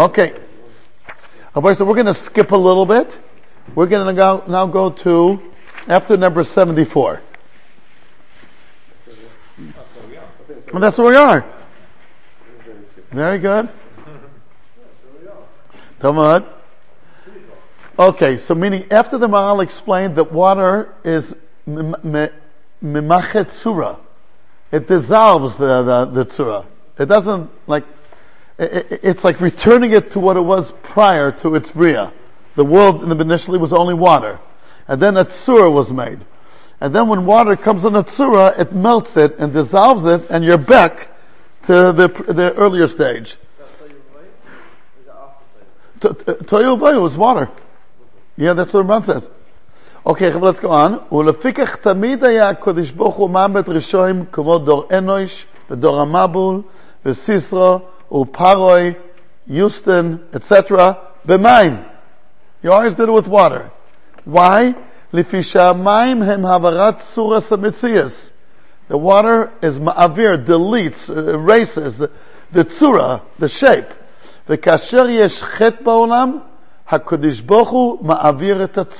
Okay. Okay, so we're going to skip a little bit. We're going to go, now go to after number 74. And that's where we are. Very good. Talmud. Okay, so meaning after the Maharal explained that water is mimachet surah. It dissolves the, the, the. It doesn't like, it's like returning it to what it was prior to its bria. The world initially was only water. And then a tzura was made. And then when water comes in a tzura, it melts it and dissolves it and you're back to the, the earlier stage. Toyu Bayu is water. Yeah, that's what Ramban says. Okay, let's go on. ולפיכך תמיד היה הקדוש ברוך הוא מעמד ראשון כמו דור אנוש ודור המבול וסיסרו uparoi, Houston, etc. B'maim. You always did it with water. Why? Lifishamayim hem havarat suras mitzias. The water is ma'avir, deletes, erases the, tsura, the shape. V'kasher yeshchet ba'olam בעולם, HaKadosh Baruch Hu ma'avir et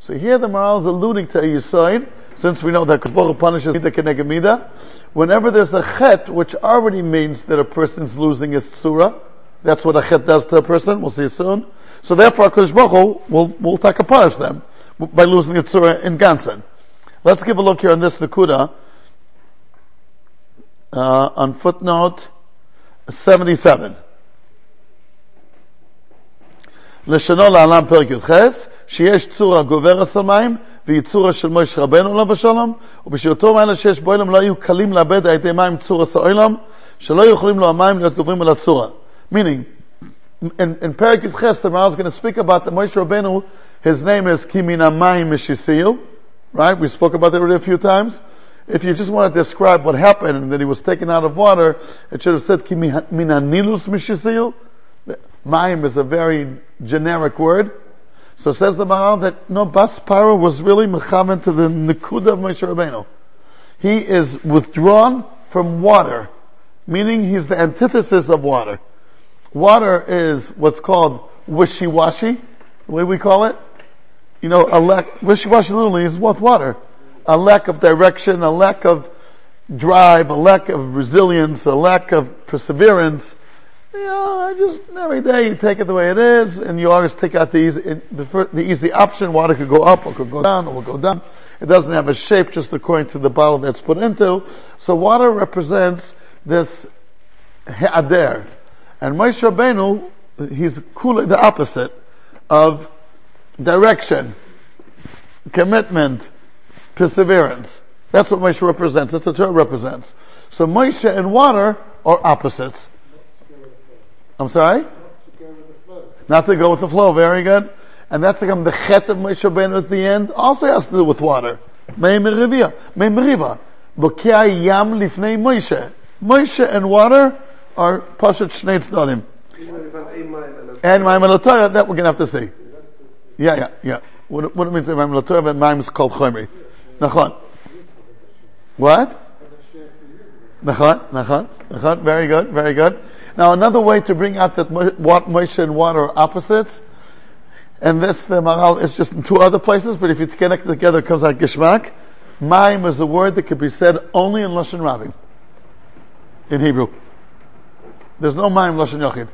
So here the Maharal is alluding to a yisoid since we know that Kapoch punishes the Kenegamida. Whenever there's a chet, which already means that a person's losing his tzura, that's what a chet does to a person, we'll see soon. So therefore, HaKadosh Baruch will, will take a punish them by losing the tzura in Gansen. Let's give a look here on this Nakuda, uh, on footnote 77. לשונו לעולם פרק י"ח, שיש צורה גוברת על מים, והיא צורה של מויש רבנו עליו בשלום, ובשביותו מעלה שיש באוילם לא היו קלים לאבד על ידי מים צורה סאוילם, שלא יכולים לו המים להיות גוברים על הצורה. Meaning, in, in Perik Yudches, the Maharal is going to speak about the Moshe Rabbeinu, his name is Kimina Mayim Mishisiyu, right? We spoke about that already a few times. If you just want to describe what happened and that he was taken out of water, it should have said Kimina Nilus Mishisiyu. Mayim is a very generic word. So says the Maharal that no, Bas Paro was really mechamen to the Nikuda of Moshe Rabbeinu. He is withdrawn from water, meaning he's the antithesis of water. Water is what's called wishy-washy, the way we call it. You know, a lack, wishy-washy literally is what water. A lack of direction, a lack of drive, a lack of resilience, a lack of perseverance, you know, just, every day you take it the way it is, and you always take out the easy, the, first, the easy option, water could go up or could go down or go down. It doesn't have a shape just according to the bottle that's put into. So water represents this he'ader. And Moshe Rabbeinu, he's cool, the opposite of direction, commitment, perseverance. That's what Moshe represents. That's what Torah represents. So Moshe and water are opposites. I'm sorry? Not to go with the flow. Very good. And that's like the chet of Moshe Rabbeinu at the end also has to do with water. Mei merivia. Mei meriva. Bokei yam lifnei Moshe. Moshe and water are pashat shnei tznodim. And Maim Torah, that we're going to have to see. Yeah, yeah, yeah. What, what it means Maim Torah, but Maim is called Chomri. Nachon. What? Nachon, nachon, nachon. Very good, very good. Now another way to bring out that what Moshe and water are opposites, and this the Maharal is just in two other places, but if you connect it together, it comes out Gishmak. Maim is a word that could be said only in Lashon Rabim. In Hebrew. There's no Maim Lashon Yochid.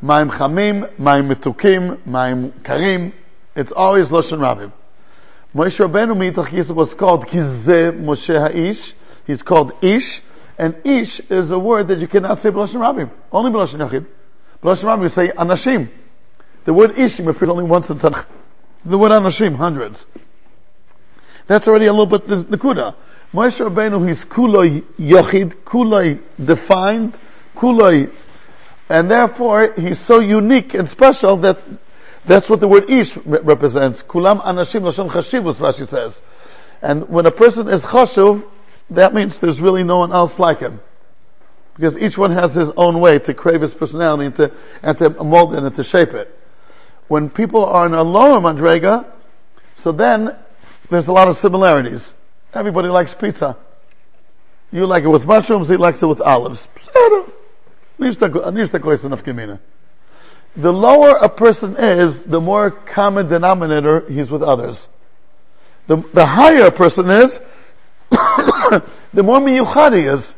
Maim Chamim, Maim Metukim, Maim Karim. It's always Lashon Rabim. Moshe Rabbeinu Mitach was called Kizeh Moshe Ha'ish. He's called Ish. And ish is a word that you cannot say b'lashon rabim. Only b'lashon yachid. B'lashon rabim you say anashim. The word ishim appears only once in Tanakh. The word anashim, hundreds. That's already a little bit the nekuda. Moshe Rabbeinu, he's kuloi yochid, kuloi defined, kuloi, and therefore he's so unique and special that that's what the word ish represents. Kulam anashim lashon chashivus, Rashi says. And when a person is chashuv, that means there's really no one else like him. Because each one has his own way to crave his personality and to, and to mold it and to shape it. When people are in a lower madrega, so then there's a lot of similarities. Everybody likes pizza. You like it with mushrooms, he likes it with olives. The lower a person is, the more common denominator he's with others. The, the higher a person is, the more miyuchad he is.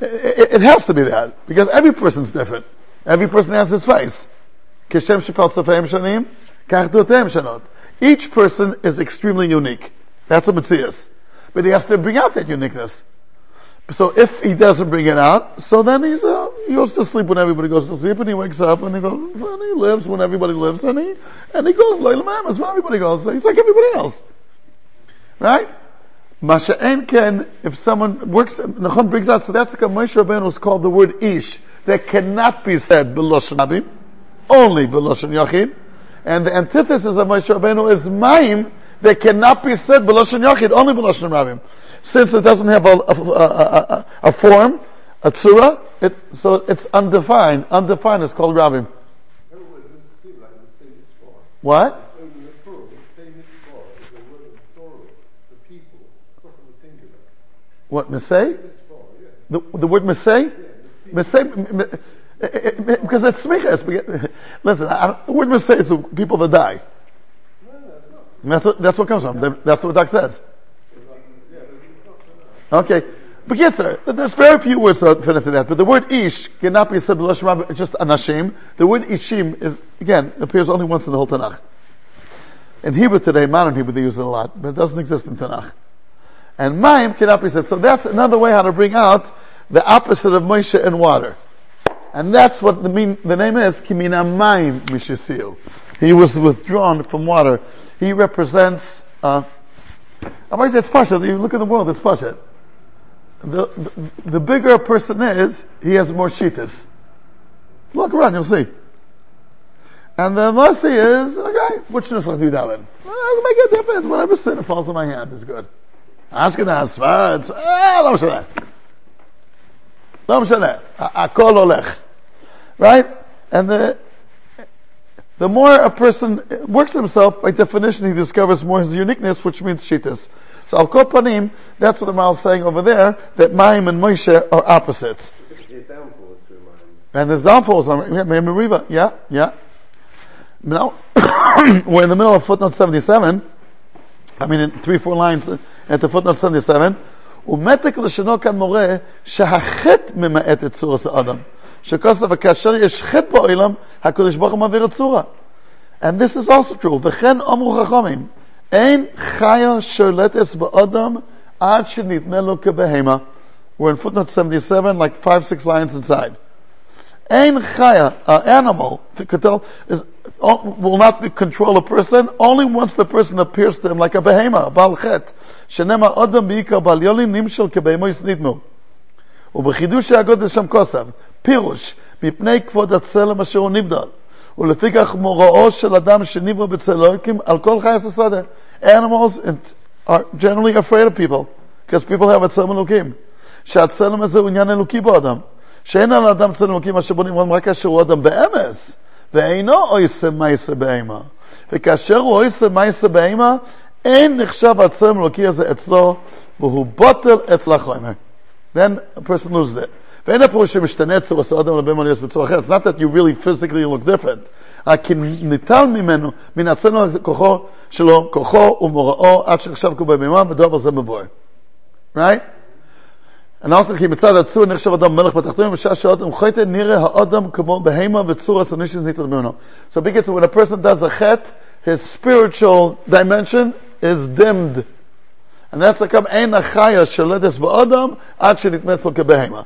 It, it, has to be that, because every person's different. Every person has his face. Each person is extremely unique. That's a Matthias. But he has to bring out that uniqueness. So if he doesn't bring it out, so then he's uh, he goes to sleep when everybody goes to sleep, and he wakes up and he goes and he lives when everybody lives, and he and he goes Leila Mamas when everybody goes. He's like everybody else, right? Masha Enken, if someone works, Nachum brings out, so that's like a Moshe Rabbeinu was called the word Ish, that cannot be said B'Loshen Abim, only B'Loshen Yachid, and the antithesis of Moshe Rabbeinu is Maim, that cannot be said B'Loshen Yachid, only B'Loshen Rabim. Since it doesn't have a, a, a, a form, a tzura, it, so it's undefined. Undefined is called Rabim. What? What, Mesay? The, the word Mesay? Mesay, eh, eh, because it's smichas. Listen, I, the word Mesay is people that die. That's what, that's what comes from. That's what Doc says. Okay. But yes, sir, there's very few words for that, but the word ish cannot be said just anashim. The word ishim is, again, appears only once in the whole Tanakh. In Hebrew today, modern Hebrew, they use it a lot, but it doesn't exist in Tanakh. And Maim cannot be said. So that's another way how to bring out the opposite of Moshe and water. And that's what the, mean, the name is, Kimina Maim Mishisiu. He was withdrawn from water. He represents, uh, I say it's Pasha. You look at the world, it's Pasha. The, the, the bigger a person is, he has more shitas. Look around, you'll see. And the less he is, okay, which nusach do that in? Doesn't make a difference. Whatever sin falls in my hand is good. אשכנז, ספרד, אה, לא משנה. לא משנה. הכל הולך. Right? And the, the more a person works himself, by definition, he discovers more his uniqueness, which means shitas. So al kol panim, that's what the Mal is saying over there, that Maim and Moshe are opposites. And there's downfalls on yeah, yeah, yeah. Now, we're in the middle of footnote 77. I mean, in three, four lines at the footnote 77, ומתק לשונו כאן מורה שהחטא ממעט את צורס האדם. שכוסף וכאשר יש חטא בעולם, הקדוש ברוך הוא מעביר את צורה. And this is also true. וכן אמרו חכמים, אין חיה שולטת באדם עד שנתנה לו כבהמה. We're in footnote 77, like five, six lines inside. Ein chaya, an animal, is, will not be, control a person only once the person appears to him like a behema, a bal chet. שנאמר אדם בעיקר בעל יולים נמשל כבהמויס נדמו. ובחידוש הגודל שם כוסף, פירוש, מפני כבוד הצלם אשר הוא נבדל. ולפיכך מוראו של אדם שנברא בצל אלוקים על כל חי הסדר. Animals are generally afraid of people, because people have a צלם אלוקים. שהצלם הזה הוא עניין אלוקי באדם. שאין על האדם צלם אלוקים אשר בונים רק כאשר הוא אדם באמס, ואינו אויסה מייסה בהמה. וכאשר הוא אויסה מייסה בהמה, אין נחשב הצלם אלוקי הזה אצלו, והוא בוטל אצל החומר. Then a person loses it. ואין הפירוש שמשתנה צור עשה אדם לבין מליאס בצורה אחרת. It's not that you really physically look different. רק ניטל ממנו, מן הצלם כוחו שלו, כוחו ומוראו, עד שנחשב כבוי בהמה, ודובר זה מבואר. Right? And also כי מצד הצור נחשב אדם מלך בתחתונים בשעה שאדם חטא נראה האדם כמו בהמה וצור הסנישן ניתן ממנו. So because when a person does a chet, his spiritual dimension is dimmed. And that's like אין החיה שולטת באדם עד שנתמץ לו כבהמה.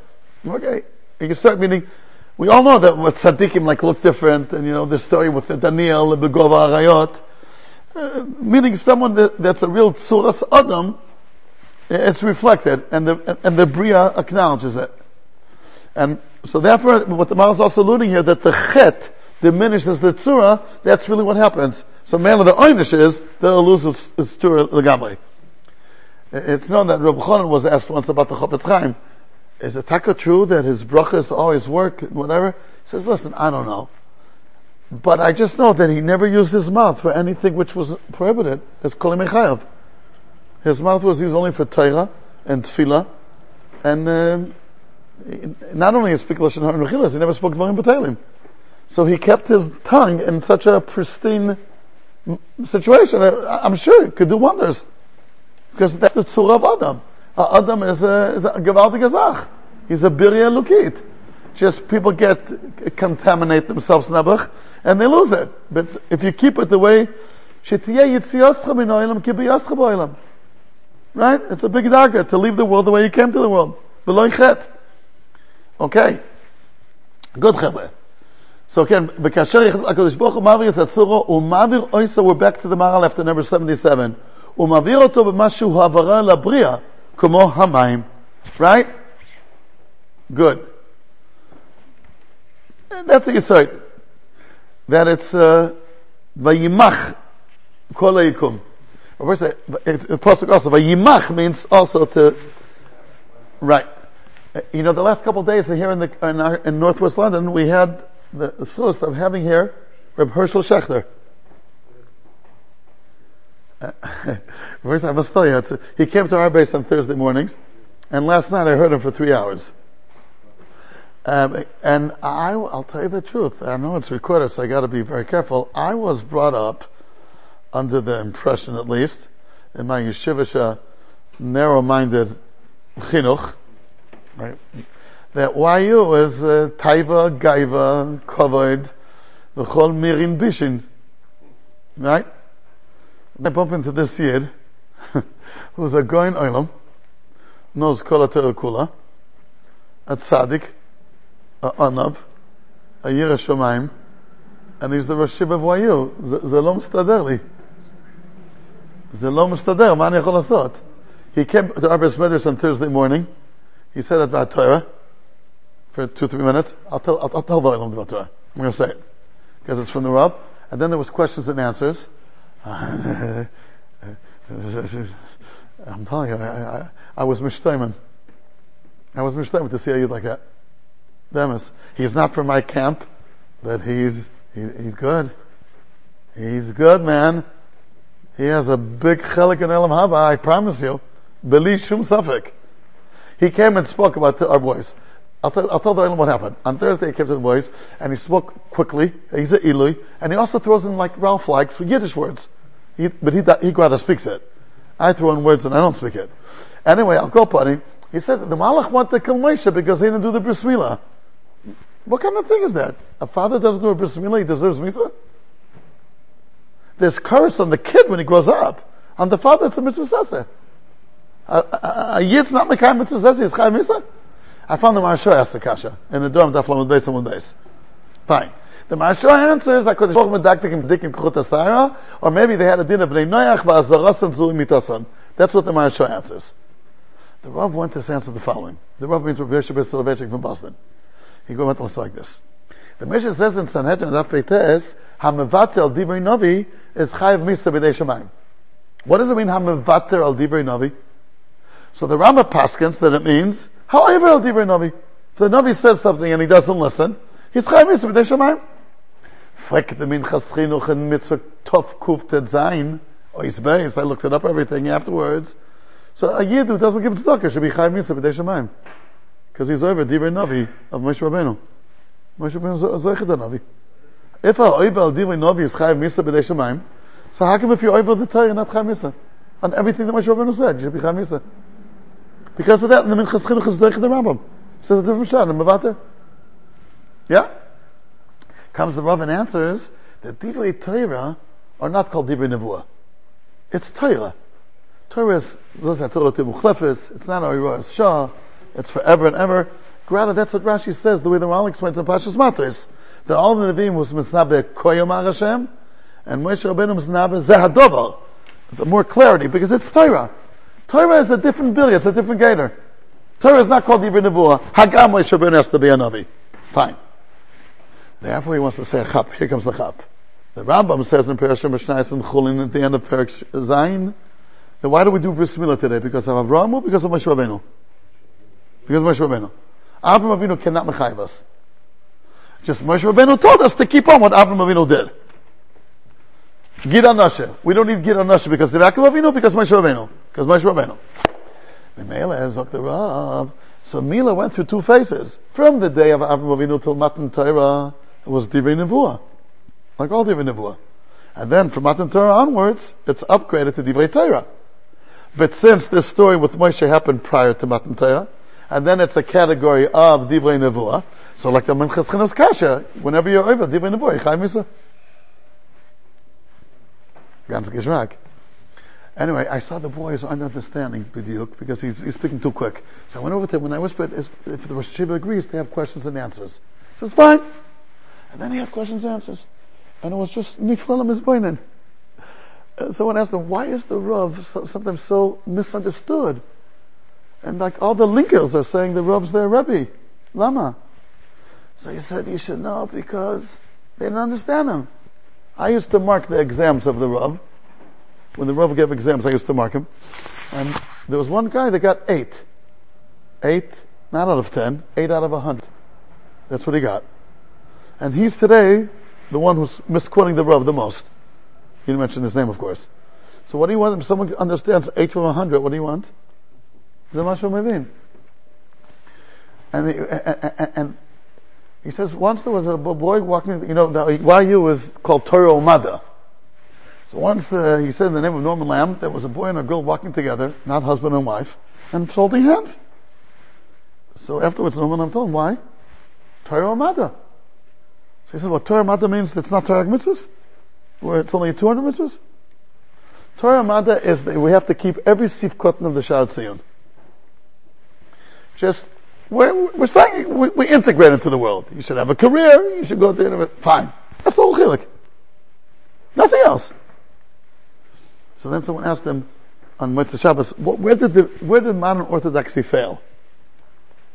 Okay. You can start meaning, we all know that what tzaddikim like look different, and you know the story with the Daniel, the Begova Arayot, uh, meaning someone that, that's a real tzuras adam, it's reflected, and the, and the Bria acknowledges it. And so therefore, what the Mal is also alluding here, that the chet diminishes the tzura, that's really what happens. So man of the einish is, lose his tzura legamli. It's known that Rabbi Chonon was asked once about the Chofetz Chaim. Is it taka true that his brachas always work, whatever? He says, listen, I don't know. But I just know that he never used his mouth for anything which was prohibited as Kol Mechayav. His mouth was used only for Torah and Tefillah and, um, not only he speak Lashon Hara and he never spoke Dvarim B'Teilim. So he kept his tongue in such a pristine situation. I'm sure it could do wonders. Because that's the tzura of Adam. Uh, Adam is a, is a. He's a birya lukit. Just people get, contaminate themselves nebuch, and they lose it. But if you keep it the way, right? It's a big daga to leave the world the way you came to the world. Okay. Good חבר'ה. So again, בכאשר הקדוש ברוך הוא מעביר את הצורו, הוא מעביר אויסו, we're back to the Maral after number 77. הוא מעביר אותו במשהו העברה לבריאה, כמו המים. Right? Good. That's what you say. That it's, uh, vayimach kol yikum. First, it's a pasuk also. Vayimach means also to, right. You know, the last couple of days here in the, in, our, in northwest London, we had the source of having here Reb Hershel Schachter. First, I must tell you, he came to our base on Thursday mornings, and last night I heard him for three hours. Um, and I, will tell you the truth. I know it's recorded, so I got to be very careful. I was brought up under the impression at least, in my yeshivish narrow-minded chinuch, right? That YU is taiva, gaiva, kavod, v'chol mirin bishin, right? I bump into this yid, who's a goin oilam, knows kol kula, a tzaddik, a anab, a yirah and he's the Rosh of YU, Zalom Staderli. זה לא מסתדר, מה אני יכול לעשות? He came to our best on Thursday morning. He said about Torah for two, three minutes. I'll tell, I'll, I'll tell the Olam about Torah. I'm going to say it. Because it's from the Rab. And then there was questions and answers. I'm telling you, I, I, I was mishtayman. I was mishtayman to see a yid like that. Demis. He's not from my camp, but he's, he, he's good. He's good, man. He has a big chelik in Elam Haba, I promise you. Beli Shum Safik. He came and spoke about our boys. I'll tell, I'll tell the Elam what happened. On Thursday he came to the boys, and he spoke quickly. He's a Ilui, and he also throws in like Ralph likes Yiddish words. He, but he, he rather speaks it. I throw in words and I don't speak it. Anyway, I'll go buddy. He said the Malach wanted to kill Moshe because he didn't do the bris milah. What kind of thing is that? A father doesn't do a bris milah, he deserves misa? There's curse on the kid when he grows up. On the father, it's a mitzvah saseh. A, yid's not mekayim mitzvah it's chayim misa? I found the Maharsha asked the kasha in the dorm daf lamud beis amud beis. Fine. The Maharsha answers, I could have spoken medaktikim dikim kchut asara, or maybe they had a din of bnei noyach va'azarasan zui mitasan. That's what the Maharsha answers. The Rav went to answer the following. The Rav means Rav Yoshe Soloveitchik from Boston. He on like this. The Mishnah says in Sanhedrin Daf Peites, Hamevater al Divrei Navi is Chayiv Misa B'dei Shemayim. What does it mean Hamevater al Divrei Navi? So the Rama Paskins that it means, however al Divrei Navi. If the Navi says something and he doesn't listen, he's Chayiv Misa B'dei Shemayim. Frek the Minchas Chinuch and Mitzvah Tov Kuf Zayin, or I looked it up everything afterwards. So a Yid who doesn't give tzedakah should be Chayiv Misa B'dei Shemayim. Because he's over Divrei Navi of Moshe Rabbeinu. Moshe Rabbeinu is Zoichet Navi. So how come if you're Oiva the Torah, you're not Chayiv Misa? On everything that Moshe Rabbeinu said, you should be Chayiv Misa. Because of that, the Minchas Chinuch is Zoichet the Rambam. Says a different shot, in Mavater. Yeah? Comes the Rav and answers that Divrei Torah are not called Divrei Nevuah. It's Torah. Torah is, it's not a Shah, it's forever and ever. Rather, that's what Rashi says, the way the Rambam explains in Pashas Matos. The all the Nevi'im was misnabe koyom Hashem, and Moshe Rabbeinu misnabe zehadoval. It's more clarity, because it's Torah. Torah is a different bill, it's a different gator. Torah is not called Ibn Nebuah. Hagam Moshe Rabbeinu has to be a Navi. Fine. Therefore he wants to say a chap. Here comes the chap. The Rambam says in Perashim Mishnayis and Chulin at the end of Perak Zayin, then why do we do Bris today? Because of Avraham or because of Moshe Rabbeinu? Because Moshe Rabbeinu. Avraham Avinu cannot mechayiv us. Just Moshe Rabbeinu told us to keep on what Avraham Avinu did. Gid Nashe. We don't need Gid Nashe because of Yaakov Avinu, because Moshe Rabbeinu. Because Moshe Rabbeinu. Memela has the Rav. So Mila went through two phases. From the day of Avram Avinu till Matan Torah, it was Divrei Nevuah. Like all Divrei Nevuah. And then from Matan Torah onwards, it's upgraded to Divrei Torah. But since this story with Moshe happened prior to Matan Torah, and then it's a category of Divrei Nevuah, so like the Minchas Chinuch Kasha, whenever you're over Divrei Nevuah, Yichai Misa. Ganz Geschmack. Anyway, I saw the boys aren't understanding B'diuk because he's, he's speaking too quick. So I went over to him when I whispered, if the Rosh Hashiva agrees, they have questions and answers. He says, fine. And then he had questions and answers. And it was just Niflalim is Boinen. Uh, someone asked him, why is the Rav sometimes so misunderstood? And like all the linkers are saying the Rav's their Rebbe. Lama. So he said, you should know because they didn't understand him. I used to mark the exams of the Rav. When the Rav gave exams, I used to mark him. And there was one guy that got eight. Eight, not out of ten, eight out of a hundred. That's what he got. And he's today the one who's misquoting the Rav the most. You didn't mention his name, of course. So what do you want? If someone understands eight from a hundred, what do you want? Zamashu Mevin. And, and, and he says once there was a boy walking, you know, the YU was called Torah Umada. So once uh, he said in the name of Norman Lamm, there was a boy and a girl walking together, not husband and wife, and holding hands. So afterwards Norman Lamm told him, why? Torah Umada. So he said, well, Torah Umada means it's not Torah mitzvahs? Where it's only 200 mitzvahs? Torah Umada is that we have to keep every sifkot of the Shad Tziyun. Just we're, we're we, we, integrate into the world. You should have a career. You should go to the fine. That's all chilik. Nothing else. So then someone asked him on Motzei Shabbos, where did the, where did modern orthodoxy fail?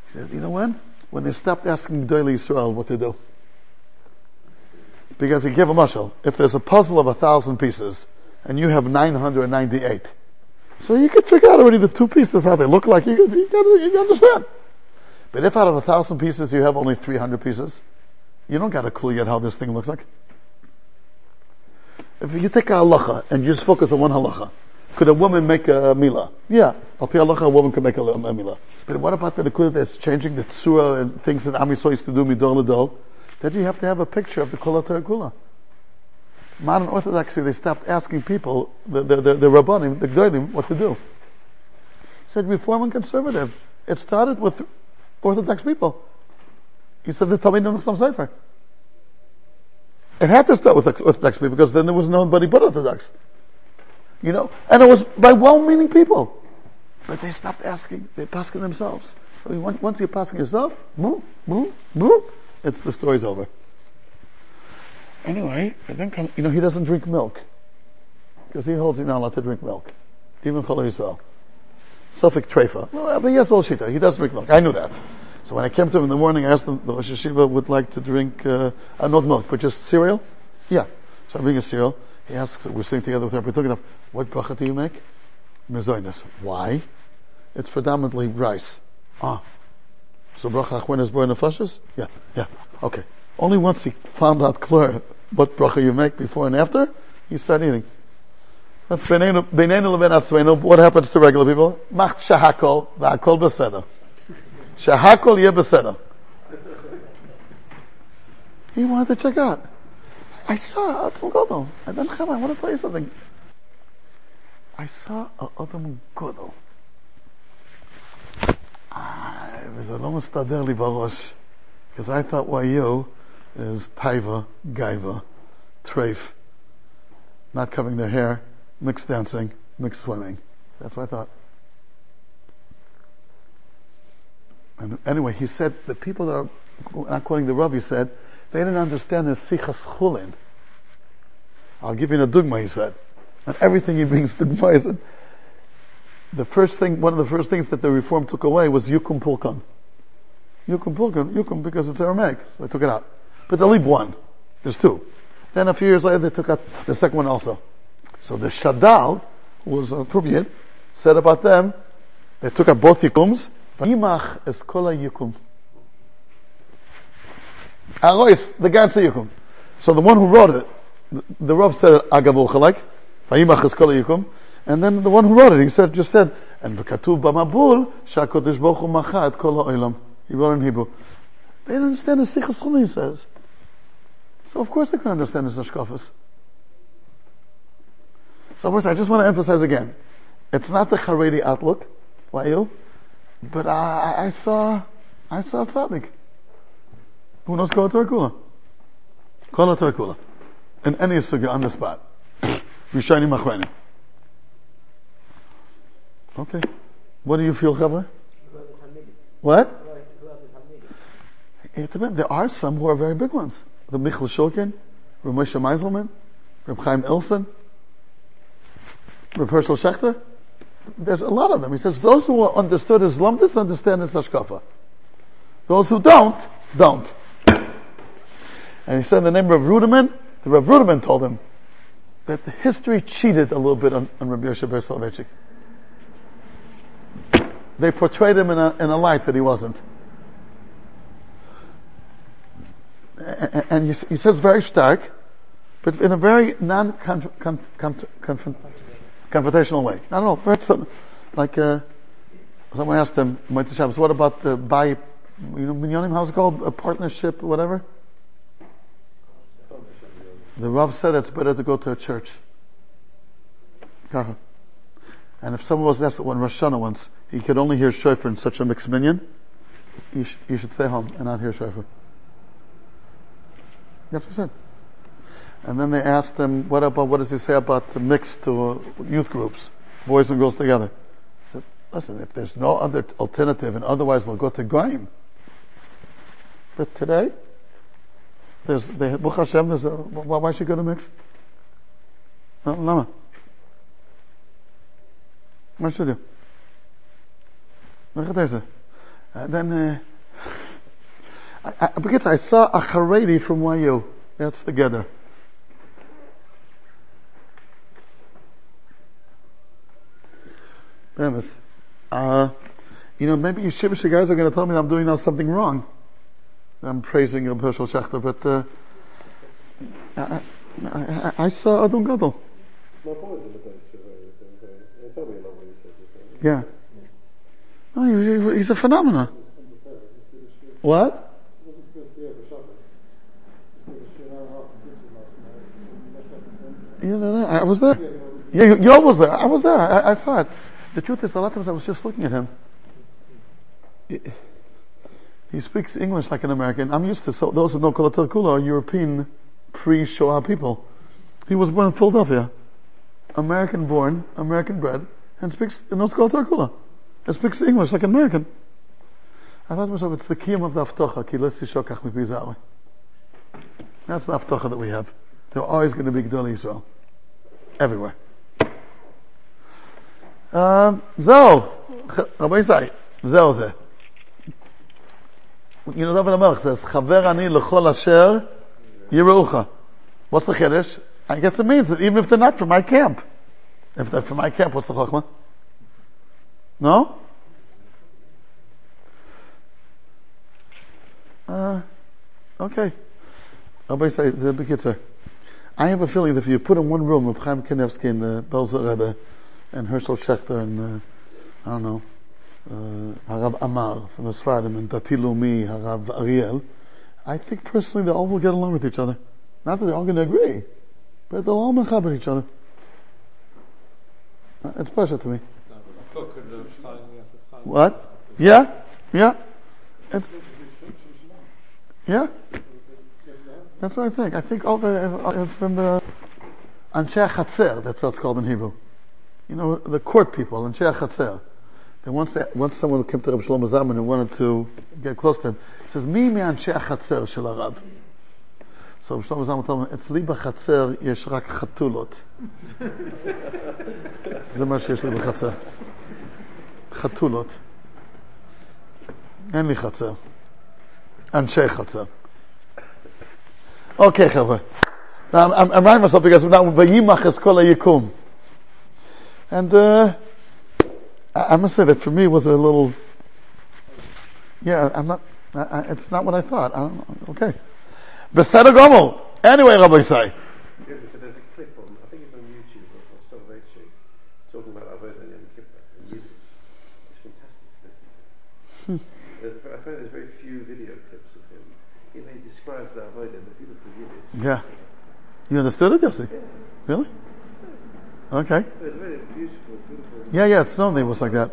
He says, you know when? When they stopped asking Doyle Israel what to do. Because he gave a mushal. If there's a puzzle of a thousand pieces, and you have 998, so you can figure out already the two pieces how they look like. You, you, you, you understand. But if out of a thousand pieces you have only 300 pieces, you don't got a clue yet how this thing looks like. If you take a halacha and you just focus on one halacha, could a woman make a mila? Yeah. Al pi halacha, a woman can make a, a mila. But what about the liquid that's changing the tsura and things that Amiso used to do midol ladol? Then you have to have a picture of the kula kula. Modern Orthodoxy, they stopped asking people, the, the, the, the Rabbanim, the Gdolim, what to do. Said, Reform and Conservative. It started with Orthodox people. He said the Talmud Nuchsam Sefer. It had to start with Orthodox people because then there was nobody but Orthodox. You know, and it was by well-meaning people. But they stopped asking, They're asking themselves. So once you're passing yourself, move, move, move, it's the story's over. Anyway, then you know, he doesn't drink milk. Because he holds you're not allowed to drink milk. Even Chol Israel. Suffolk Trefa. Well, but yes, all Shita. He does drink milk. I knew that. So when I came to him in the morning, I asked him, the Rosh Hashiva would like to drink, uh, uh, not milk, but just cereal? Yeah. So I bring a cereal. He asks, we're sitting together with him, we're talking what bracha do you make? Mezoinus. Why? It's predominantly rice. Ah. So bracha achwen is born nefashis? Yeah, yeah. Okay. Only once he found out clear what bracha you make before and after, he started eating. That's what happens to regular people? Mach shahakol, v'akol beseder. Shahakol yeh beseder. He wanted to check out. I saw Adam Godel. I don't have, I want to tell you something. I saw Adam Godel. Ah, וזה לא מסתדר לי בראש. Because I thought why you is taiva, gaiva, treif, not covering their hair, mixed dancing, mixed swimming. That's what I thought. And anyway, he said the people that are not quoting the Rav, he said they didn't understand the sichas chulin. I'll give you a dugma, he said. And everything he brings dugma is the first thing, one of the first things that the reform took away was yukum pulkan. Yukum pulkan, yukum because it's Aramaic, so they took it out. But they leave one. There's two. Then a few years later they took out the second one also. So the Shadal, who was appropriate, said about them, they took up both yikums, Yimach is kola yikum. Arois, the ganze yikum. So the one who wrote it, the, the Rav said agavu chalek, Vayimach is kola yikum, And then the one who wrote it, he said, just said, and v'katuv b'mabul, sha'kodesh hu macha et kol ha'olam. He wrote in Hebrew. They didn't understand the Chumah, he says. So of course they can understand his Ashkafas. So course I just want to emphasize again. It's not the Haredi outlook, why you? But I, I saw, I saw tzaddik. Who knows Kol Kula? Kol Kula. In any sugya on the spot. Rishonim Achronim. Okay. What do you feel, Chavra? What? It depends. There are some who are very big ones. The Michal Shulkin, Rav Meiselman, Rav Chaim Ilson, Rav Hershel Schachter. There's a lot of them. He says those who understood lumdis understand his hashkafa. Those who don't, don't. And he said the name of Ruderman, the Rav Ruderman told him that the history cheated a little bit on, on Rabbi Yosef Soloveitchik. They portrayed him in a, in a light that he wasn't. And he says very stark, but in a very non-confrontational way. I don't at all. Very like, uh, someone asked him, what about the by, you know, minyanim, how's it called? A partnership, whatever? The Rav said it's better to go to a church. And if someone was asked when Rosh Hashanah once, he could only hear shofar in such a mixed minyan, you, sh- you should stay home and not hear shofar. That's what he said. And then they asked him, what about, what does he say about the mixed to youth groups, boys and girls together? He said, listen, if there's no other alternative and otherwise they'll go to Goyim. But today, there's, the Buch Hashem, there's a, why should you go to mixed? No, lama. Why should you? And then, uh, I, I, because I saw a Haredi from YU. That's together. Uh, you know, maybe you Shibbosh guys are going to tell me I'm doing now something wrong. I'm praising Reb Hershel Schachter, but uh, I, I, I, saw Adon Gadol. Yeah. Oh, he's a phenomenon. What? You know, I was there. Yeah, you, you was there. I was there. I, I, saw it. The truth is, a lot of times I was just looking at him. He speaks English like an American. I'm used to so those who know Kolatel Kula are European pre-Shoah people. He was born in Philadelphia, American born, American bred, and speaks knows Kolatel Kula. And speaks English like an American. I thought to myself, it's the kiyum of the aftocha, ki shokach mipizawi. That's the aftocha that we have. They're always going to be Gedolei Yisrael. Everywhere. Um, זהו, רבי ישראל, זהו זה. יונדב בן המלך says, חבר אני לכל אשר יראוך. What's the Kiddush? I guess it means that even if they're not from my camp. If they're from my camp, what's the Chokhmah? No? Uh, okay. Rabbi says, Bekitzer, I have a feeling that if you put in one room of Chaim Kanievsky and the Belzer Rebbe, and Hershel Schachter and, uh, I don't know, uh, Harav Amar from the Sfarim and Dati Leumi, Harav Ariel, I think personally they all will get along with each other. Not that they're all going to agree, but they'll all mechaber each other. Uh, it's pleasure to me. What? Yeah? Yeah? It's, yeah? That's what I think. I think all the, it's from the Anshe Chatzer, that's what it's called in Hebrew You know, the court people, Anshe Chatzer. And once, they, once someone came to Rabbi Shlomo Zalman and wanted to get close to him, he says, Mi me Anshe Chatzer shel Arab. So Rabbi Shlomo Zalman told him, אצלי בחצר יש רק חתולות. זה מה שיש לי בחצר. חתולות. אין לי חצר. אנשי חצר. Okay, חבר'ה. Now, I'm, I'm writing myself because now, Vayimach is kol yikum. And, uh, I must say that for me was a little, yeah, I'm not, I, I, it's not what I thought. I don't know. Okay. Beseder Gomel. Anyway, Rabbi Say. There's a clip on, I think it's on YouTube or Salvation, talking about Avodah Yom Kippur in Yiddish. It's fantastic to listen to. I found there's very few video clips of him. He, may describe the Avodah and the beautiful Yiddish. Yeah. You understood it, Yossi? Yeah. Really? Okay. Yeah, yeah, it's normally it was like that.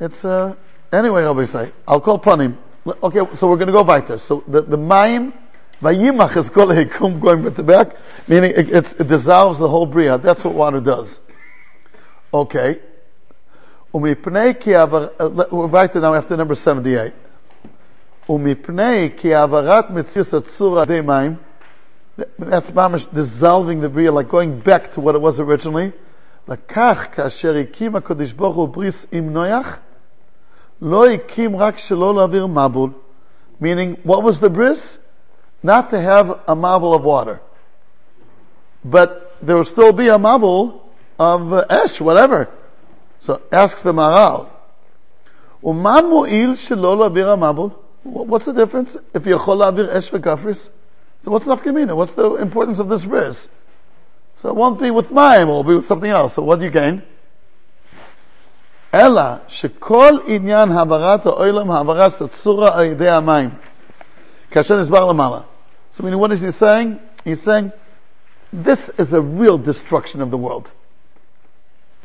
It's, uh, anyway, Rabbi say, I'll call Panim. Okay, so we're to go weiter. So the, the Maim, Vayimach is called Hekum going with the back, meaning it, it dissolves the whole Bria. That's what water does. Okay. Umipnei ki avar, uh, we're weiter now after number 78. Umipnei ki avarat mitzias atzura de Maim, that's mamish dissolving the bria, like going back to what it was originally. לקח כאשר הקים הקדוש ברוך הוא בריס עם נויח, לא הקים רק שלא להעביר מבול. Meaning, what was the bris? Not to have a marble of water. But there will still be a marble of uh, ash, whatever. So ask the Maharal. What's the difference if you יכול להעביר אש וכפריס? So what's nafkamina? What's the importance of this bris? So it won't be with mayim, it'll be with something else. So what do you gain? Ella, shekol inyan havarat ha'olam havarat satsura al yedei ha'mayim. kashen nisbar lamala. So meaning what is he saying? He's saying, this is a real destruction of the world.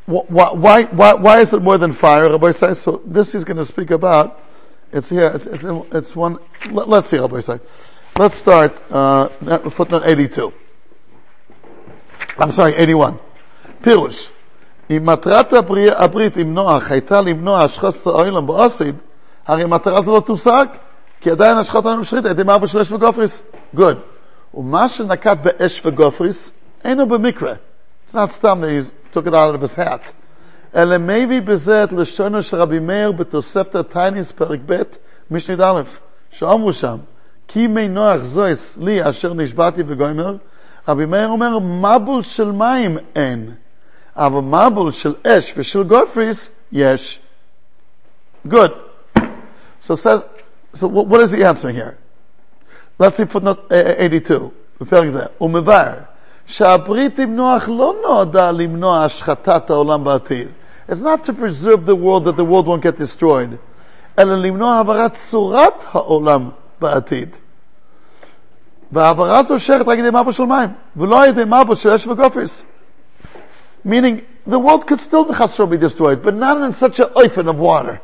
Why, why, why, why is it more than fire? Rabbi says, so this he's going to speak about. It's here, it's, it's, it's one, let, us see Rabbi says. Let's start, uh, footnote 82. I'm sorry, 81. פירוש, אם מטרת הברית עם נוח הייתה למנוע השחס העולם באוסיד, הרי מטרה זו לא תושג, כי עדיין השחת העולם בשחית הייתי מארבע של אש וגופריס. גוד. ומה שנקט באש וגופריס, אינו במקרה. It's not סתם that he took it out of his hat. אלא מביא בזה את לשונו של רבי מאיר בתוספת הטייניס פרק ב' משנית א', שאומרו שם, כי מי נוח זויס לי אשר נשבעתי וגוימר, רבי מאיר אומר, מבול של מים אין, אבל מבול של אש ושל גופריס יש. Good. So says, so what is he answering here? Let's see footnote 82, בפרק זה. הוא מבאר שהברית עם נוח לא נועדה למנוע השחתת העולם בעתיד. It's not to preserve the world that the world won't get destroyed, אלא למנוע העברת צורת העולם בעתיד. והעברה זו שייכת רק על ידי מבו של מים, ולא על ידי מבו של אש וגופריס. Meaning, the world could still be destroyed, but not in such an oifen of water,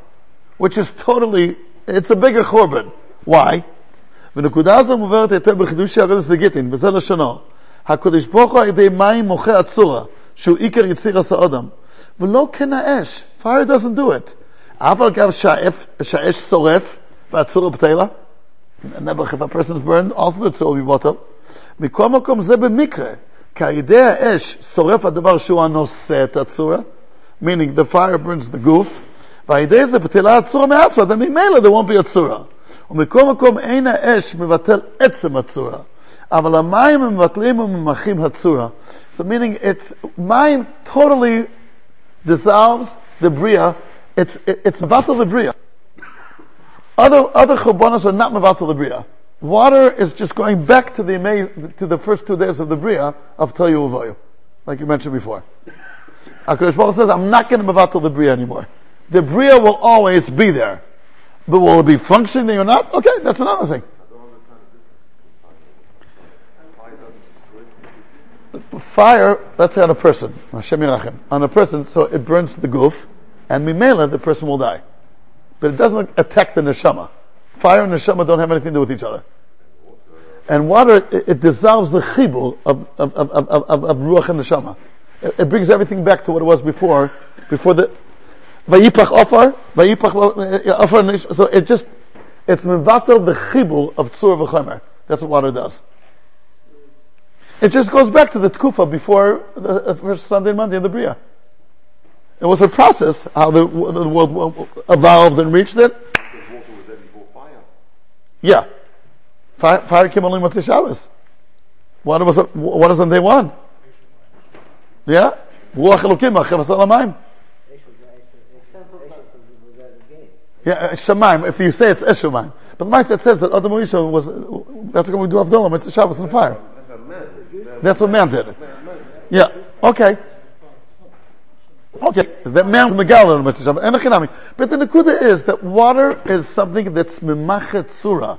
which is totally, it's a bigger korban. Why? ונקודה זו מוברת היטב בחידושי הרדס לגיטין, וזה לשונו. הקדוש ברוך הוא על ידי מים מוחה הצורה, שהוא עיקר יציר עשה אדם. ולא כן האש, fire doesn't do it. אף על גב שהאש שורף, והצורה בטלה, Nebuch, if a person is burned, also the tzor will be bottled. מכל מקום זה במקרה, כי על ידי האש שורף הדבר שהוא הנושא את הצורה, meaning the fire burns the gוף, ועל ידי זה בטלה הצורה מעצמה, then ממילא there won't be a צורה. ומכל מקום אין האש מבטל עצם הצורה. אבל המים הם מבטלים וממחים הצורה. So meaning it's, מים totally dissolves the bria, it's, it's מבטל the bria. Other, other churbanos are not mevatel the bria. Water is just going back to the to the first two days of the bria of Toyu Uvoyu, like you mentioned before. Hakadosh Baruch says, "I'm not going to mevatel the bria anymore. The bria will always be there, but will it be functioning or not? Okay, that's another thing." Fire, let's say on a person, on a person, so it burns the goof, and mimela, the person will die but it doesn't attack the neshama. Fire and neshama don't have anything to do with each other. And water, it, it dissolves the chibul of, of, of, of, of, ruach and neshama. It, it, brings everything back to what it was before, before the, vayipach ofar, vayipach uh, ofar, so it just, it's mevatel the chibul of tzur v'chomer. That's what water does. It just goes back to the tkufa before the uh, first Sunday and Monday in the Bria. It was a process how the, the world evolved and reached it. Yeah. Fire, fire came only the Shabbos. What was what is on day one? Yeah? Ruach Elokim, Alamayim. Yeah, Shemaim. If you say it's Eshumaim. But the Ma'aseh says that Adam was, that's what we do Avdollah, it's Shabbos and fire. That's what man did. Yeah. Okay. Okay, that man's megalon But the nekuda is that water is something that's memachet surah.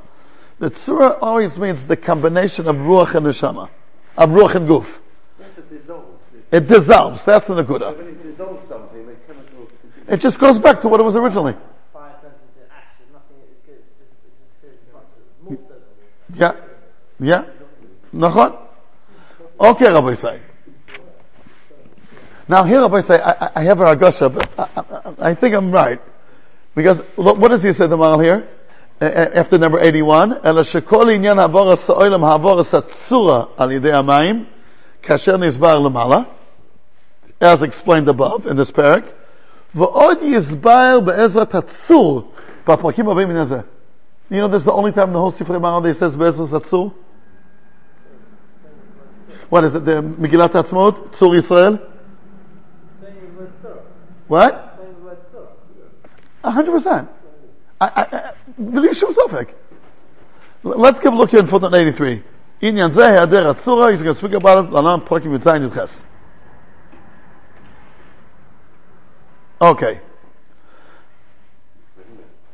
The tzura always means the combination of ruach and neshama, of ruach and guf. It dissolves. That's the nakuda. When it dissolves something, the chemical. It just goes back to what it was originally. Yeah. Yeah. Nachon? Okay, Rabbi say. Now here Rabbi say, I, I have a Agasha, but I, I, I, think I'm right. Because what does he say the here? after number 81, אלא שכל עניין הבורס האוילם הבורס הצורה על ידי המים, כאשר נסבר למעלה, as explained above in this parak, ועוד יסבר בעזרת הצור, בפרקים הבאים You know, that's the only time in the whole Sifrei Maharal that says בעזרת הצור? What is it, the Megillat Tzur Israel? Same with syrup. What? Same with syrup. A hundred percent. I, I, I, בלי שום ספק. Let's give a look here in footnote 83. עניין זה היעדר הצורה, he's going to speak about it, לעולם פרקים י"ז י"ח. Okay.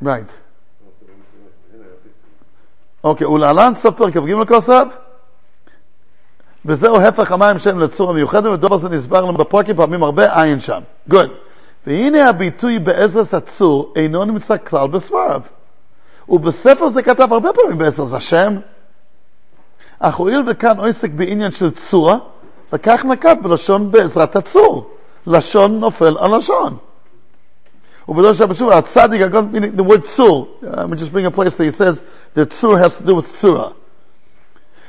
Right. אוקיי, ולהלן סוף פרק כ"ג לכוסף, וזהו הפך המים שהם לצורה מיוחדת, ודבר זה נסבר לנו בפרקים פעמים הרבה עין שם. גוד. והנה הביטוי בעזרס הצור אינו נמצא כלל בסבריו. ובספר זה כתב הרבה פעמים בעזרס השם, אך הואיל וכאן עוסק בעניין של צורה, וכך נקט בלשון בעזרת הצור. לשון נופל על לשון. ובדור שבשוב, הצדיק, הגון, meaning the word tzur, I'm just bring a place that he says that tzur has to do with tzura.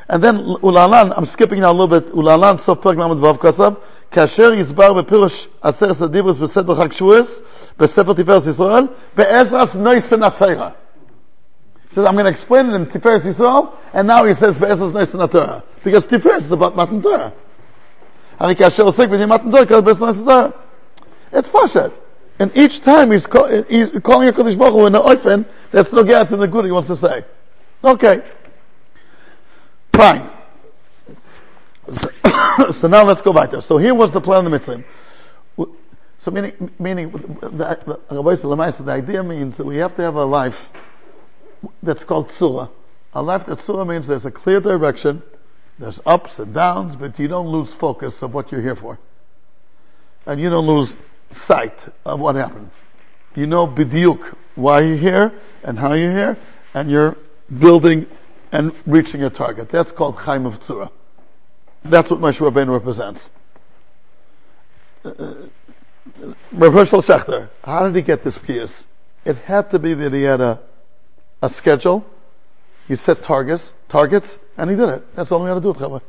And then, ulalan, I'm skipping now a little bit, ulalan, סוף פרק ל"ו כסף, כאשר יסבר בפירוש עשרת הדיברוס בסדר חג שבועס, בספר תפארת ישראל, בעזרס נויסן התורה. He says, I'm going to explain it in Tiferet Yisrael, and now he says, בעזרס נויסן התורה. Because Tiferet is about Matan Torah. הרי כאשר עוסק בעניין מתן תורה, כתוב בעזרס נויסן התורה. It's Fashet. And each time he's, call, he's calling HaKadosh Baruch Hu in an oifen that's no get to the good he wants to say. Okay. Fine. So, now let's go back there. So here was the plan of the mitzvah. So meaning, meaning, the, the, idea means that we have to have a life that's called tzura. A life that tzura means there's a clear direction, there's ups and downs, but you don't lose focus of what you're here for. And you don't lose sight of what happened. You know bidyuk why you're here and how you're here, and you're building and reaching a target. That's called Chaim of Tzura. That's what Moshe Rabbeinu represents. Uh, Rav Hershel Schechter, how did he get this piece? It had to be that he had a, a schedule, he set targets, targets, and he did it. That's all we had to do with Chabad.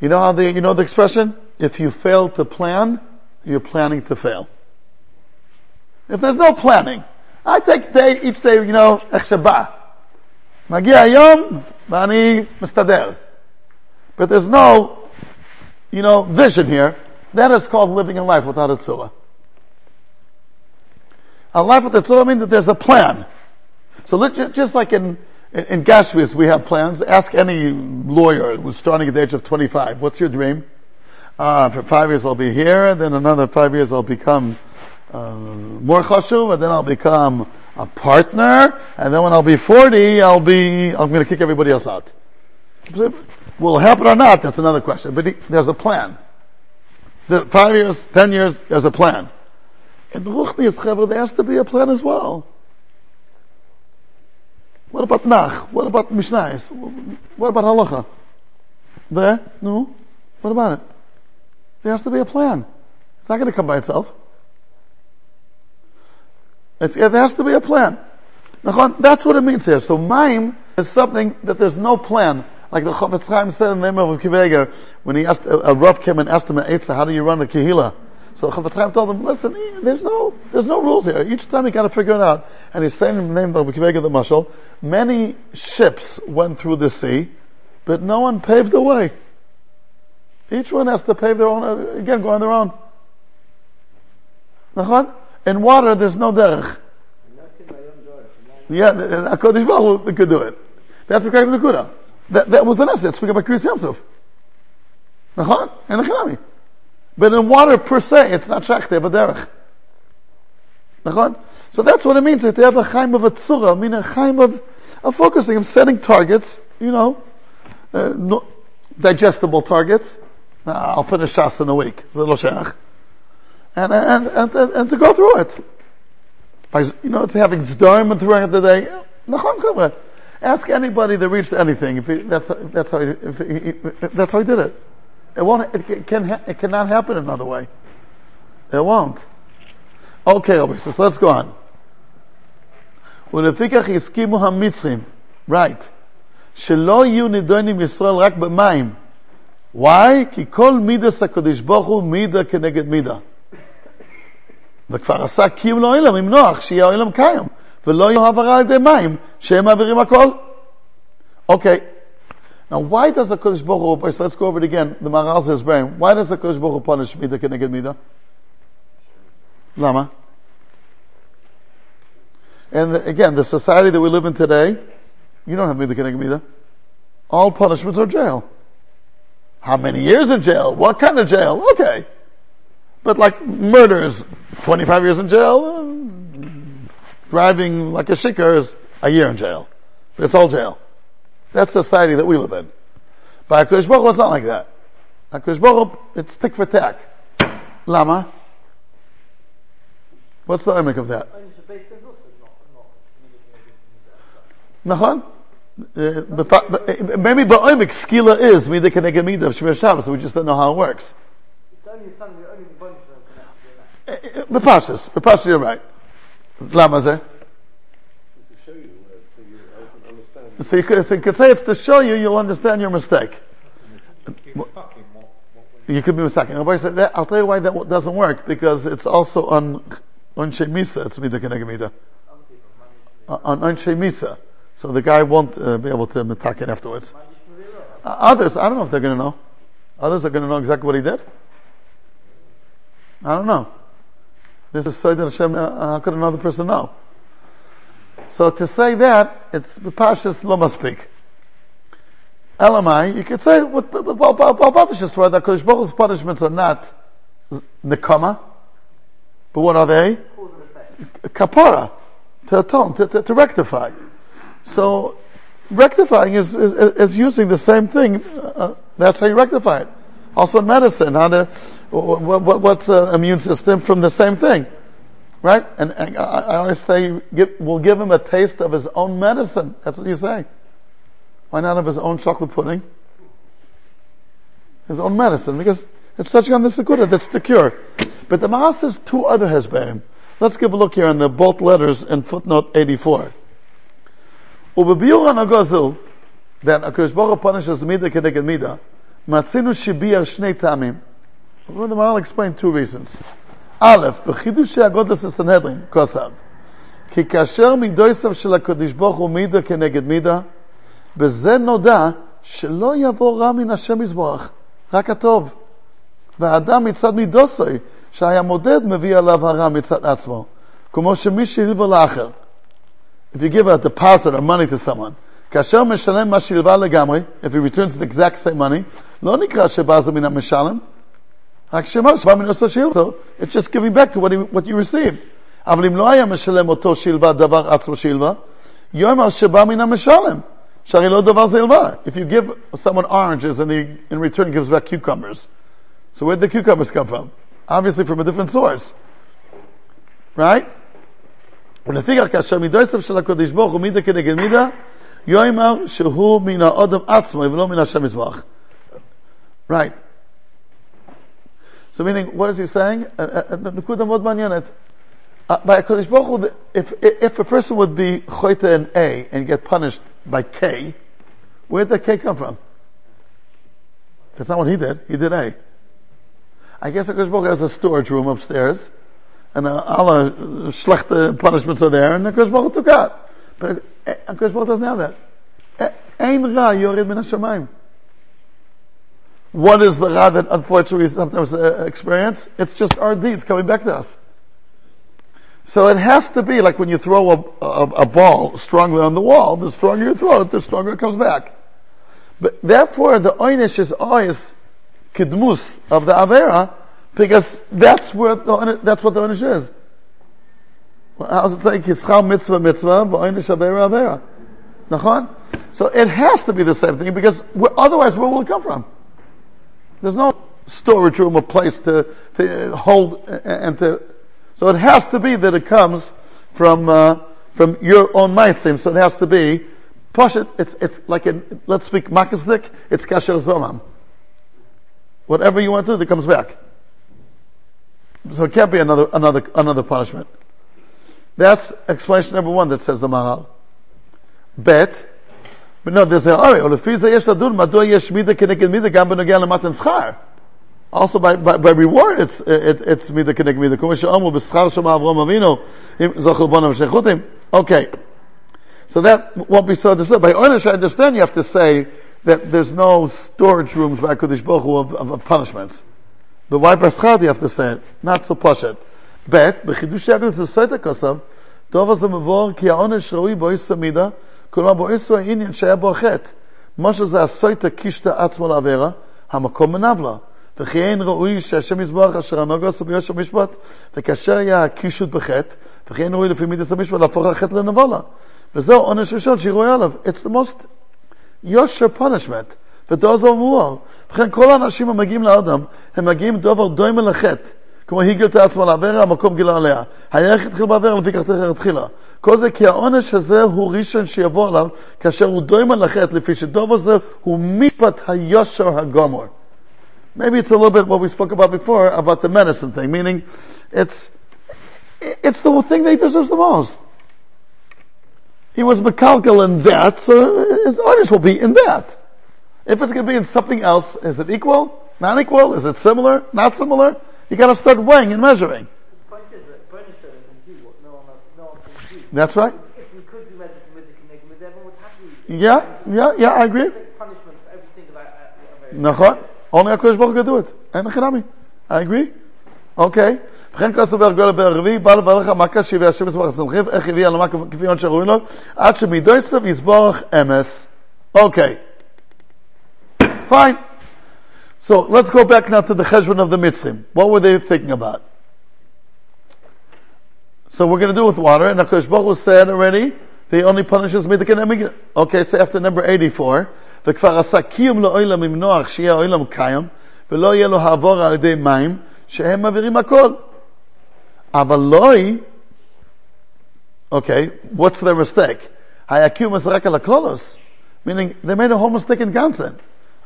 You know how the, you know the expression? If you fail to plan, you're planning to fail. If there's no planning, I take day, each day, you know, איך שבא. מגיע היום, ואני מסתדר. but there's no, you know, vision here. That is called living a life without a tzura. A life without a tzura means that there's a plan. So just like in, in, Gashvis we have plans, ask any lawyer who's starting at the age of 25, what's your dream? Uh, for five years I'll be here, then another five years I'll become uh, more chashuv, and then I'll become a partner, and then when I'll be 40, I'll be, I'm to kick everybody else out. Will it happen or not? That's another question. But he, there's a plan. The five years, ten years, there's a plan. In Ruchnius Chaver, there has to be a plan as well. What about Nach? What about Mishnais? What about Halacha? There? No? What about it? There has to be a plan. It's not going to come by itself. It's, it has to be a plan. That's what it means here. So Maim is something that there's no plan. Like the Chofetz Chaim said in the name of Kivega, when he asked, a, a Rav came and asked him at Eitzah, how do you run a Kehila? So the Chofetz Chaim told him, listen, eh, there's no, there's no rules here. Each time you gotta figure it out. And he's saying in the name of Kivega the Mashal, many ships went through the sea, but no one paved the way. Each one has to pave their own, again, go on their own. In water, there's no derech. Yeah, the- HaKadosh Baruch Hu could do it. That's the kind of Nekuda. That, that was the Nesset, speaking about Kriyas Yamsuf. Nachon? And Echanami. But in water per se, it's not Shach, they have a derech. Nachon? So that's what it means to have a chaim of a tzura, I mean a chaim of, of focusing, of setting targets, you know, uh, no, digestible targets. I'll finish Shas in a week. And, and, and, and, and to go through it. You know, it's having zdarim throughout the day. Nachon Chavre. Ask anybody that reached anything if he, that's, that's how he, if he, if that's how he did it. It won't, it can, it cannot happen another way. It won't. Okay, so let's go on. ולפיכך הסכימו המצרים, right, שלא יהיו נידונים ישראל רק במים. why? כי כל מידס הקדוש ברוך הוא מידה כנגד מידה. וכבר עשה קיום לעולם עם נוח, שיהיה העולם קיים, ולא יהיו העברה על ידי מים, שהם מעבירים הכל. Okay. Now, why does the Kodesh Baruch Hu, so let's go over it again, the Maharal says, why does the Kodesh Baruch Hu punish Mida Keneged Mida? Lama? And again, the society that we live in today, you don't have Mida Keneged Mida. All punishments are jail. How many years in jail? What kind of jail? Okay. But like murders, 25 years in jail, driving like a shikar is a year in jail. It's all jail. That's the society that we live in. But HaKadosh Baruch it's not like that. HaKadosh Baruch it's tick for tack. Lama? What's the image of that? Nachon? Uh, uh, maybe ba'omek skila is mida keneged mida of Shemir Shabbos, we just don't know how it works. It's only something, only the bunch of them can actually uh, uh, do that. Bepashas, Bepashas, you're right. Show you, uh, so you could, so you could say it's to show you, you'll understand your mistake. You could be mistaken. Everybody said that, I'll tell you why that doesn't work, because it's also on, on Shemisa, it's mida keneged mida. On, on Shemisa. So the guy won't uh, be able to attack it afterwards. Uh, others, I don't know if they're to know. Others are to know exactly what he did. I don't know. This is Sayyid Hashem, uh, how could another person know? So to say that, it's Pashas Loma speak. Elamai, you could say, what, what, what, what, that Kodesh Baruch punishments are not Nekama, but what are they? Kapara, to atone, to, to, to rectify. So, rectifying is, is, is using the same thing. Uh, that's how you rectify it. Also in medicine, how to, what, what, what's the immune system from the same thing, right? And, and I, I, always say, give, we'll give him a taste of his own medicine. That's what you say. Why not of his own chocolate pudding? His own medicine, because it's touching on the sakura that's the cure. But the Maas says two other Hezberim. Let's give a look here on the both letters in footnote 84. Ubebiur that HaKadosh Baruch punishes Midah Keneged Midah, Matzinu Shibiyah Shnei Tamim, well, the Maharal explained two reasons. Aleph, b'chidushi agodas es anedrin, kosav. Ki kasher midoisav shel HaKadosh Baruch Hu keneged mida, b'ze noda שלא יבוא רע מן השם יזבורך, רק הטוב. והאדם מצד מידוסוי, שהיה מודד, מביא עליו הרע מצד עצמו. כמו שמי שהלווה לאחר. If you give a deposit or money to someone, כאשר משלם מה שהלווה if he returns the exact same money, לא נקרא שבא זה מן המשלם, So, it's just giving back to what, he, what you received. אבל אם לא היה משלם אותו שהלווה דבר עצמו שהלווה, יאמר שבא מן המשלם. שהרי לא דבר זה הלווה. If you give someone oranges and he in return gives back cucumbers, so where did the cucumbers come from? Obviously from a different source. Right? ולפיכך כאשר מידויסף של הקדוש ברוך הוא מידה כנגד מידה, יאמר שהוא מן האדם עצמו ולא מן השם יזבח. Right. So meaning, what is he saying? Uh, uh, uh, by a Kodesh Baruch if, if a person would be choyte in A and get punished by K, where did that K come from? That's not what he did. He did A. I guess Kodesh Baruch has a storage room upstairs, and all the schlechte punishments are there, and Kodesh Baruch took out. But Kodesh Baruch doesn't have that. Ein ra min ha what is the ra that unfortunately we sometimes uh, experience? It's just our deeds coming back to us. So it has to be like when you throw a, a, a ball strongly on the wall, the stronger you throw it, the stronger it comes back. But therefore the oynish is always kidmus of the avera, because that's where the, that's what the oynish is. How does it say? Kischal mitzvah mitzvah, avera avera. So it has to be the same thing because otherwise where will it come from? There's no storage room or place to, to hold and to, so it has to be that it comes from, uh, from your own maisim, so it has to be, push it, it's, it's like in, let's speak makasdik, it's kasher zomam. Whatever you want to do, it comes back. So it can't be another, another, another punishment. That's explanation number one that says the Maharal. Bet, but no, they say, alright, Olefisa yesh madua yesh mida keneged mida gam benogea schar. Also by, by, by reward, it's, it's it's mida keneged mida. Kuma she'omu b'schar shema Avram Avinu, zochel bonam shechutim. Okay. So that won't be so understood. By Ornish, I understand you have to say that there's no storage rooms by Kudish Baruch of, of, of punishments. But why Paschal do you have to say it? Not so poshet. But the yagrus is soita kosam, dovas ha-mavor ki ha-onesh roi bo isa כלומר באיסו העניין שהיה בו החטא. מה שזה הסויטה קישתא עצמו לעבירה, המקום מנבלה. וכי אין ראוי שהשם יזבח אשר הנוגע עשו ביושר משפט, וכאשר היה הקישוט בחטא, וכי אין ראוי לפי מידס המשפט להפוך החטא לנבולה. וזהו עונש ראשון שהיא רואה עליו. It's the most יושר punishment. ודוזר מואר. וכן כל האנשים המגיעים לאדם, הם מגיעים דובר דומה לחטא. כמו היא גילתה עצמה לעבירה, המקום גילה עליה. הירך התחיל בעבירה, לפי כך תכף התחילה. כל זה כי העונש הזה הוא ראשון שיבוא עליו, כאשר הוא דומה לחטא, לפי שדובר זה הוא משפט היושר הגומר. Maybe it's a little bit what we spoke about before, about the medicine thing, meaning it's, it's the thing that he deserves the most. He was McCalcal in that, so his honors will be in that. If it's going to be in something else, is it equal? Not equal? Is it similar? Not similar? You got to start weighing and measuring. The point is that Punisher can do what no one else, no one can do. That's right. If we could do medical with the connect with everyone would happily Yeah, yeah, yeah, I agree. take punishment for every single uh, uh, נכון. Only HaKadosh Baruch Hu can do it. אין חינמי. I agree. אוקיי. וכן כוסו בהרגול ברביעי, בא לברך המכה שהביא השם יסבורך הסמכיו, איך הביא על המכה כפי עונש שראוי לו, עד שמידו יסב יסבורך אמס. אוקיי. Fine. So let's go back now to the cheshbon of the Mitzrim. What were they thinking about? So we're going to do with water, and HaKadosh Baruch Hu said already, the only punishes midakin emig. Okay, so after number 84, וכבר עשה קיום לעולם עם נוח, שיהיה העולם קיים, ולא יהיה לו העבור על ידי מים, שהם מעבירים הכל. אבל לא היא, okay, what's their mistake? היה קיום הזה רק על הקלולוס, meaning they made a whole mistake in Gansen.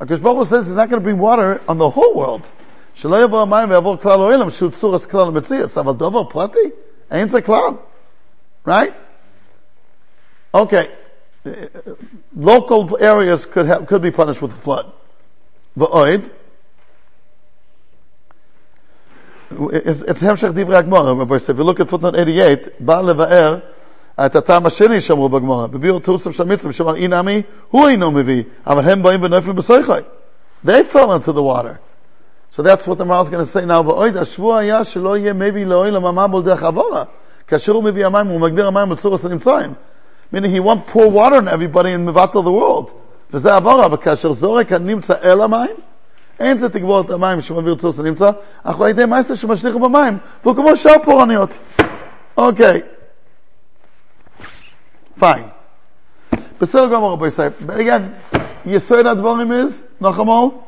הקדוש ברוך הוא says he's not going to bring water on the whole world. שלא יבוא המים ויעבור כלל העולם, שהוא צורס כלל המציאס, אבל דבר פרטי, אין זה כלל. Right? Okay. Local areas could have, could be punished with a flood. V'oid. It's, it's המשך דברי הגמרא, רבי יוסף. If you look at footnote 88, בא לבאר את הטעם השני שאמרו בגמרא, בביאור תוסף של המצווה, שאמר אי נמי, הוא אינו מביא, אבל הם באים ונופלים בסייחי. They fell into the water. So that's what the Maharal is going to say now. ואויד, השבוע היה שלא יהיה מביא לאוילם המבול דרך עבורה. כאשר הוא מביא המים, הוא מגביר המים לצורס הנמצאים. meaning he won't pour water on everybody and מבטל the world. וזה עבורה, וכאשר זורק הנמצא אל המים, אין זה תגבור את המים שמביא לצורס הנמצא, אך על ידי מעשה שמשליכו במים, והוא כמו שאר פורעניות. אוקיי. Okay. Fine. But again, Yisrael Advarim is, Nachamal,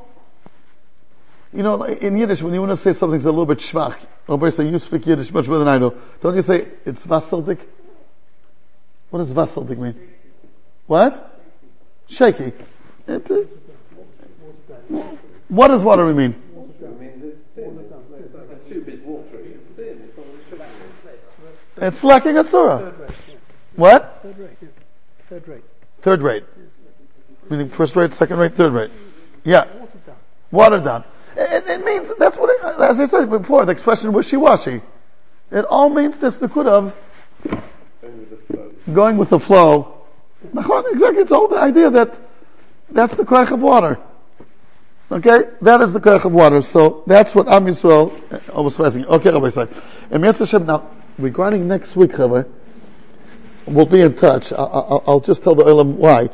you know, in Yiddish, when you want to say something's a little bit schwach, Rabbi say, you speak Yiddish much better than I do. Don't you say, it's vaseldik? What does vaseldik mean? What? Shaky. What does watery mean? It's lacking a tzurah. What? Third rate. Third rate. Third rate. Meaning first rate, second rate, third rate. Yeah. Watered down. Watered down. It, it means, that's what it, as I said before, the expression wishy-washy. It all means this the good of Going with the flow. the flow. Nachon, Exactly, it's all the idea that that's the koich of water. Okay, that is the koich of water. So that's what Am Yisrael uh, was facing. Okay, Rabbi say. And now regarding next week, Rabbi, we'll be in touch. I, I, I'll just tell the Olam why.